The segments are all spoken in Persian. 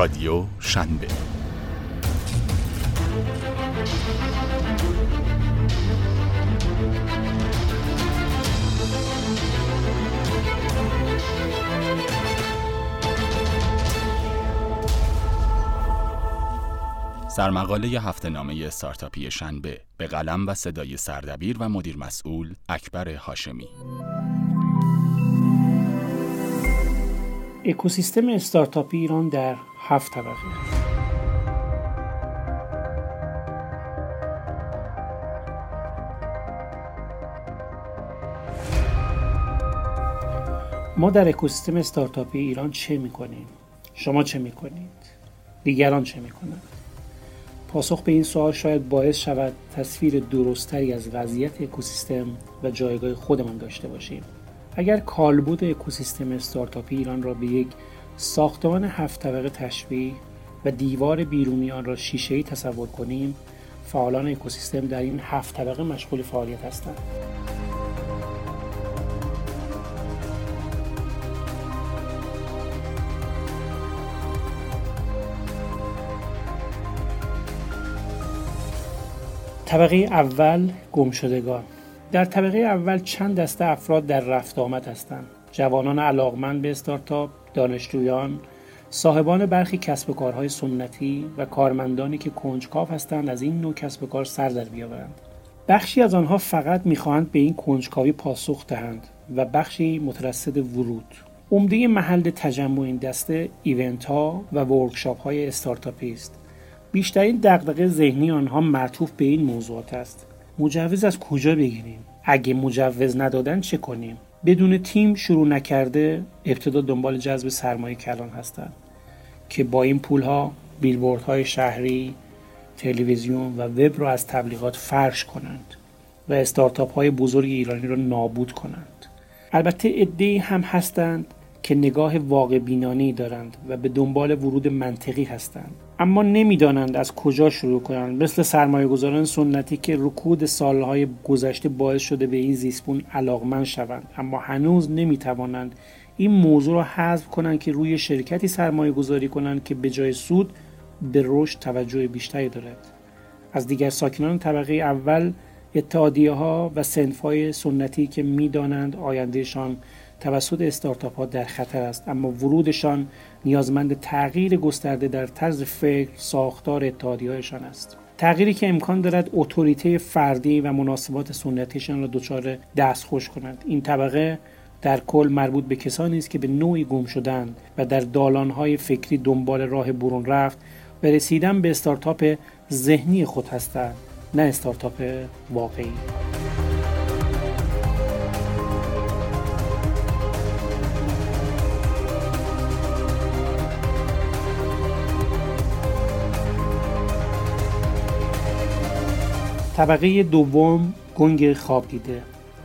رادیو شنبه. سرمقاله هفته نامه استارتاپی شنبه به قلم و صدای سردبیر و مدیر مسئول اکبر هاشمی. اکوسیستم استارتاپی ایران در هفت طبقه ما در اکوسیستم استارتاپی ایران چه می‌کنیم؟ شما چه می‌کنید؟ دیگران چه می‌کنند؟ پاسخ به این سوال شاید باعث شود تصویر درستری از وضعیت اکوسیستم و جایگاه خودمان داشته باشیم. اگر کالبد اکوسیستم استارتاپی ایران را به یک ساختمان هفت طبقه تشبیه و دیوار بیرونی آن را شیشه‌ای تصور کنیم فعالان اکوسیستم در این هفت طبقه مشغول فعالیت هستند. طبقه اول گمشدگان. در طبقه اول چند دسته افراد در رفت آمد هستند. جوانان علاقمند به استارتاپ دانشجویان صاحبان برخی کسب و کارهای سنتی و کارمندانی که کنجکاو هستند از این نوع کسب و کار سر در بیاورند. بخشی از آنها فقط می‌خواهند به این کنجکاوی پاسخ دهند و بخشی مترصد ورود. عمده محل تجمع این دسته ایونت ها و ورکشاپ های استارتاپی است. بیشترین دغدغه ذهنی آنها معطوف به این موضوعات است. مجوز از کجا بگیریم؟ اگه مجوز ندادن چه کنیم؟ بدون تیم شروع نکرده ابتدا دنبال جذب سرمایه کلان هستند که با این پول ها بیلبورد های شهری تلویزیون و وب را از تبلیغات فرش کنند و استارتاپ های بزرگ ایرانی را نابود کنند. البته ادهی هم هستند که نگاه واقع بینانی دارند و به دنبال ورود منطقی هستند. اما نمی‌دانند از کجا شروع کنند. مثل سرمایه گذاران سنتی که رکود سالهای گذشته باعث شده به این زیسپون علاقمند شوند. اما هنوز نمی‌توانند این موضوع را حذف کنند که روی شرکتی سرمایه گذاری کنند که به جای سود به رشد توجه بیشتری دارد. از دیگر ساکنان طبقه اول اتحادیه ها و سنف های سنتی که می‌دانند آیندهشان توسط استارتاپ ها در خطر است اما ورودشان نیازمند تغییر گسترده در طرز فکر ساختار اتحادیهایشان است. تغییری که امکان دارد اتوریته فردی و مناسبات سنتیشان را دچار دستخوش کنند. این طبقه در کل مربوط به کسانی است که به نوعی گم شدند و در دالانهای فکری دنبال راه برون رفت و رسیدن به استارتاپ ذهنی خود هستند نه استارتاپ واقعی. طبقه دوم گنگ خواب دیده.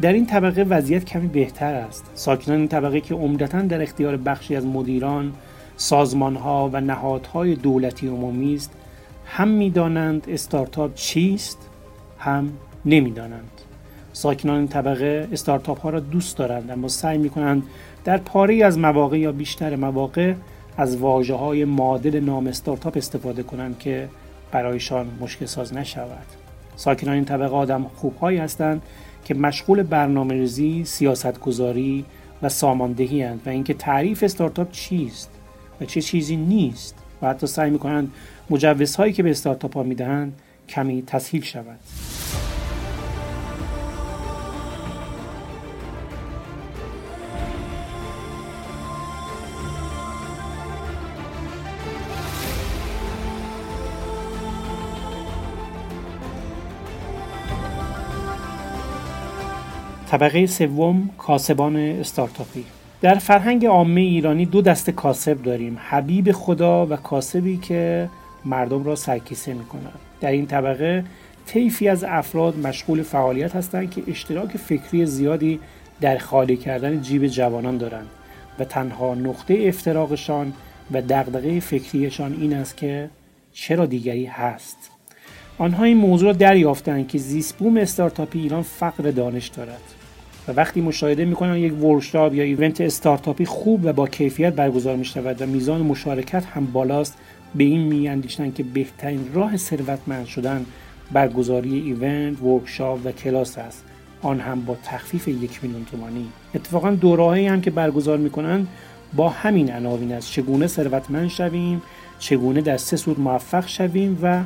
در این طبقه وضعیت کمی بهتر است. ساکنان این طبقه که عمدتا در اختیار بخشی از مدیران سازمانها و نهادهای دولتی عمومی است هم می‌دانند استارتاپ چیست هم نمی‌دانند. ساکنان این طبقه استارتاپ ها را دوست دارند اما سعی می کنند در پاره از مواقع یا بیشتر مواقع از واجه های معادل نام استارتاپ استفاده کنند که برایشان مشکل ساز نشود. ساکنان این طبقه آدم خوبهایی هستند که مشغول برنامه ریزی، و ساماندهی هستند و اینکه تعریف استارتاپ چیست و چه چیزی نیست و حتی سعی می‌کنند مجوزهایی که به استارتاپ ها می‌دهند کمی تسهیل شود. طبقه سوم کاسبان استارتاپی. در فرهنگ عامه ایرانی دو دسته کاسب داریم حبیب خدا و کاسبی که مردم را سرکیسه می کنند در این طبقه طیفی از افراد مشغول فعالیت هستند که اشتراک فکری زیادی در خالی کردن جیب جوانان دارند و تنها نقطه افتراقشان و دغدغه فکریشان این است که چرا دیگری هست. آنها این موضوع را دریافتند که زیست‌بوم استارتاپی ایران فقر دانش دارد و وقتی مشاهده می‌کنن یک workshop یا event استارتاپی خوب و با کیفیت برگزار می‌شود و میزان مشارکت هم بالاست به این میاندیشند که بهترین راه ثروتمند شدن برگزاری event، workshop و کلاس است. آن هم با تخفیف یک میلیون تومانی. اتفاقا دوره‌هایی هم که برگزار می‌کنند با همین عناوین است. چگونه ثروتمند شویم چگونه در سه سود موفق شویم و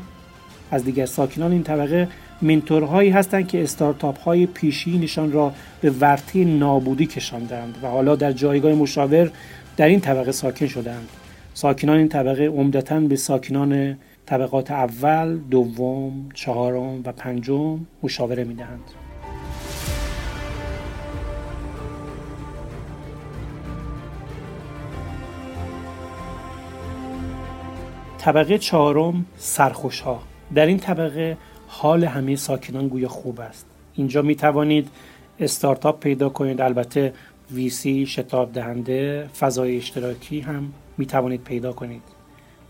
از دیگر ساکنان این طبقه منتورهایی هستند که استارتاپ های پیشینشان را به ورطه نابودی کشاندند و حالا در جایگاه مشاور در این طبقه ساکن شدند ساکنان این طبقه عمدتا به ساکنان طبقات اول، دوم، چهارم و پنجم مشاوره می‌دهند. طبقه چهارم سرخوشها در این طبقه حال همه ساکنان گویا خوب است. اینجا می توانید استارتاپ پیدا کنید. البته ویسی شتاب دهنده فضای اشتراکی هم می توانید پیدا کنید.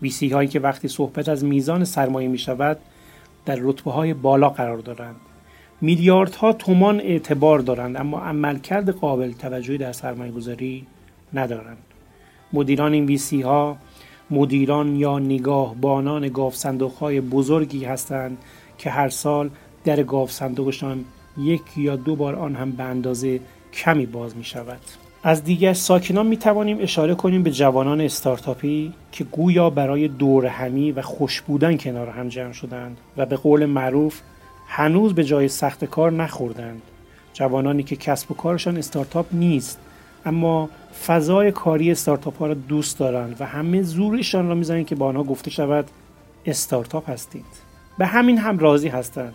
ویسی هایی که وقتی صحبت از میزان سرمایه می شود در رتبه های بالا قرار دارند. میلیاردها تومان اعتبار دارند اما عملکرد قابل توجهی در سرمایه گذاری ندارند. مدیران این ویسی ها مدیران یا نگاهبانان گاف صندوق های بزرگی هستند که هر سال در گاف صندوقشان یک یا دو بار آن هم به اندازه کمی باز می شود. از دیگر ساکنان می توانیم اشاره کنیم به جوانان استارتاپی که گویا برای دور همی و خوش بودن کنار هم جمع شدند و به قول معروف هنوز به جای سخت کار نخوردند. جوانانی که کسب و کارشان استارتاپ نیست اما فضای کاری استارتاپ ها را دوست دارند و همه زورشان را می‌زنند که با آنها گفته شود استارتاپ هستید. به همین هم راضی هستند.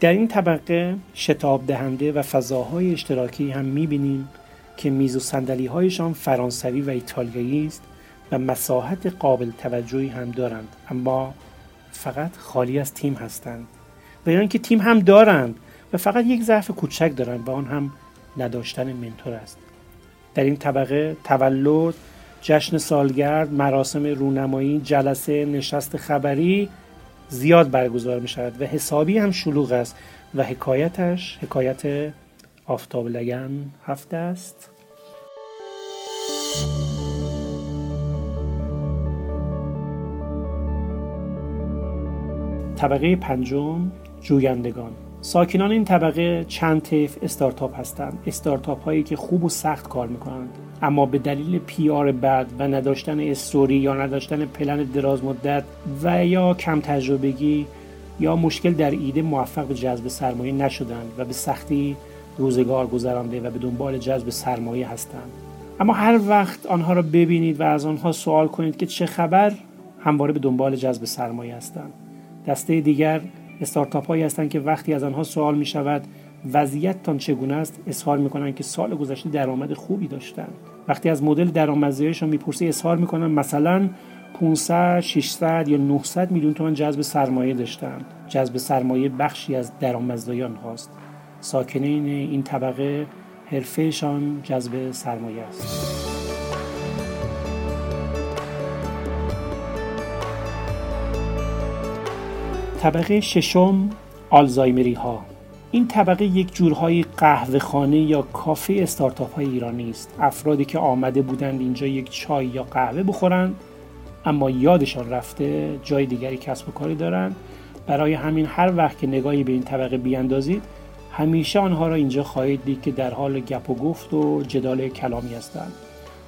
در این طبقه شتاب دهنده و فضاهای اشتراکی هم می‌بینیم که میز و سندلی هایشان فرانسوی و ایتالیایی است و مساحت قابل توجهی هم دارند اما فقط خالی از تیم هستند. و یا اینکه تیم هم دارند و فقط یک ضعف کوچک دارند و آن هم نداشتن منتور است. در این طبقه تولد جشن سالگرد مراسم رونمایی جلسه نشست خبری زیاد برگزار می شود و حسابی هم شلوغ است و حکایتش حکایت آفتاب لگن هفته است. طبقه پنجم جویندگان. ساکنان این طبقه چند طیف استارتاپ هستند. استارتاپ هایی که خوب و سخت کار می‌کنند. اما به دلیل پی آر بد و نداشتن استوری یا نداشتن پلن دراز مدت و یا کم تجربگی یا مشکل در ایده موفق به جذب سرمایه نشدند و به سختی روزگار گذرانده و به دنبال جذب سرمایه هستند. اما هر وقت آنها را ببینید و از آنها سوال کنید که چه خبر همواره به دنبال جذب سرمایه هستند. دسته دیگر استارتاپ هایی هستند که وقتی از آنها سوال می شود وضعیتتان چگونه است اظهار می‌کنند که سال گذشته درآمد خوبی داشتند. وقتی از مدل درآمدزاییشان می‌پرسی اظهار می‌کنن مثلا 500 600 یا 900 میلیون تومان جذب سرمایه داشتند. جذب سرمایه بخشی از درآمدزایی آنهاست ساکنین این طبقه حرفهشان جذب سرمایه است. طبقه ششم آلزایمری ها این طبقه یک جورهای قهوه خانه یا کافه استارتاپ های ایرانی است. افرادی که آمده بودند اینجا یک چای یا قهوه بخورند اما یادشان رفته جای دیگری کسب و کاری دارند. برای همین هر وقت که نگاهی به این طبقه بیاندازید همیشه آنها را اینجا خواهید دید که در حال گپ و گفت و جدال کلامی هستند.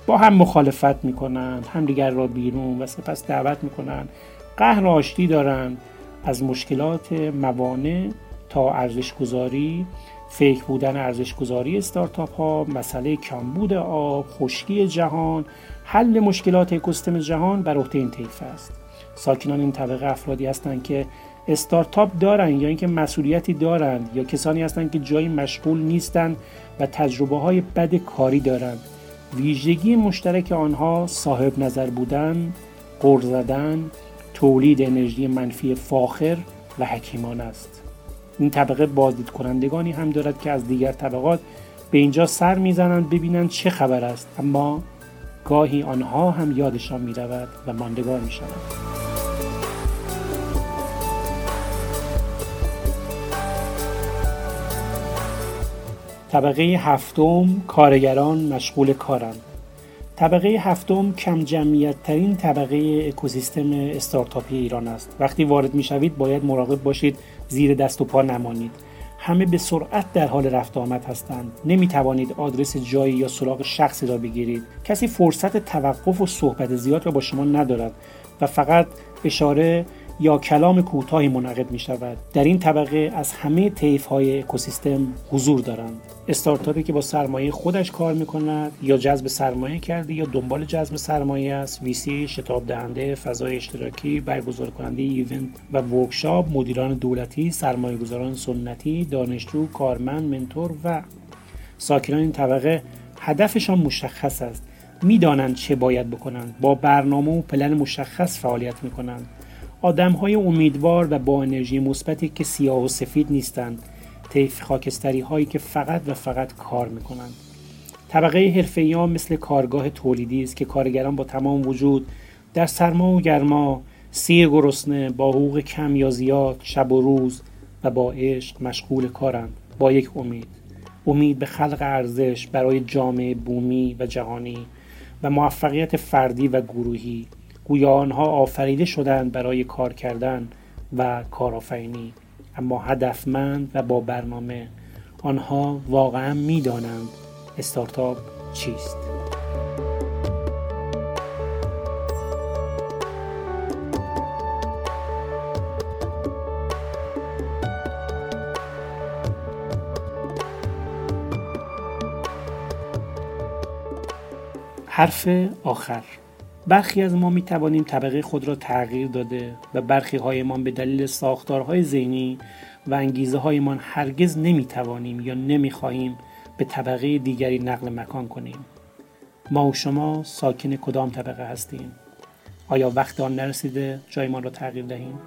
با هم مخالفت می‌کنند همدیگر را بیرون و سپس دعوت می‌کنند. قهر آشتی دارند. از مشکلات موانع تا ارزش گذاری فیک بودن ارزش گذاری استارتاپ ها مسئله کمبود آب خشکی جهان حل مشکلات اکوسیستم جهان بر عهده این طیف است. ساکنان این طبقه افرادی هستند که استارتاپ دارند یا اینکه مسئولیتی دارند یا کسانی هستند که جایی مشغول نیستند و تجربه های بد کاری دارند. ویژگی مشترک آنها صاحب نظر بودن قرض زدن تولید انرژی منفی فاخر و حکیمان است. این طبقه بازدید کنندگانی هم دارد که از دیگر طبقات به اینجا سر می‌زنند ببینند چه خبر است. اما گاهی آنها هم یادشان می رود و ماندگار می شود. طبقه هفتم کارگران مشغول کارند. طبقه هفتم کم جمعیت ترین طبقه اکوسیستم استارتاپی ایران است. وقتی وارد می شوید باید مراقب باشید زیر دست و پا نمانید. همه به سرعت در حال رفت آمد هستند. نمی توانید آدرس جایی یا سراغ شخصی را بگیرید. کسی فرصت توقف و صحبت زیاد را با شما ندارد و فقط اشاره یا کلام کوتاهی منعقد می شود در این طبقه از همه طیف های اکوسیستم حضور دارند. استارتاپی که با سرمایه خودش کار می کند یا جذب سرمایه کرده یا دنبال جذب سرمایه است. VC شتاب دهنده فضای اشتراکی برگزار کننده event و workshop مدیران دولتی سرمایه گذاران سنتی دانشجو کارمند mentor و ساکنان این طبقه هدفشان مشخص است. می‌دانند چه باید بکنند. با برنامه و پلن مشخص فعالیت می کنند آدم های امیدوار و با انرژی مثبتی که سیاه و سفید نیستند طیف خاکستری هایی که فقط و فقط کار می‌کنند. طبقه حرفه‌ایان مثل کارگاه تولیدی است که کارگران با تمام وجود در سرما و گرما سیر گرسنه با حقوق کم یا زیاد شب و روز و با عشق مشغول کارند. با یک امید امید به خلق ارزش برای جامعه بومی و جهانی و موفقیت فردی و گروهی. گویا آنها آفریده شدند برای کار کردن و کارآفرینی اما هدفمند و با برنامه. آنها واقعا می‌دانند استارتاپ چیست. حرف آخر. برخی از ما می توانیم طبقه خود را تغییر داده و برخی هایمان به دلیل ساختارهای ذهنی و انگیزه هایمان هرگز نمی توانیم یا نمی خواهیم به طبقه دیگری نقل مکان کنیم. ما و شما ساکن کدام طبقه هستیم؟ آیا وقت آن نرسیده جایمان را تغییر دهیم؟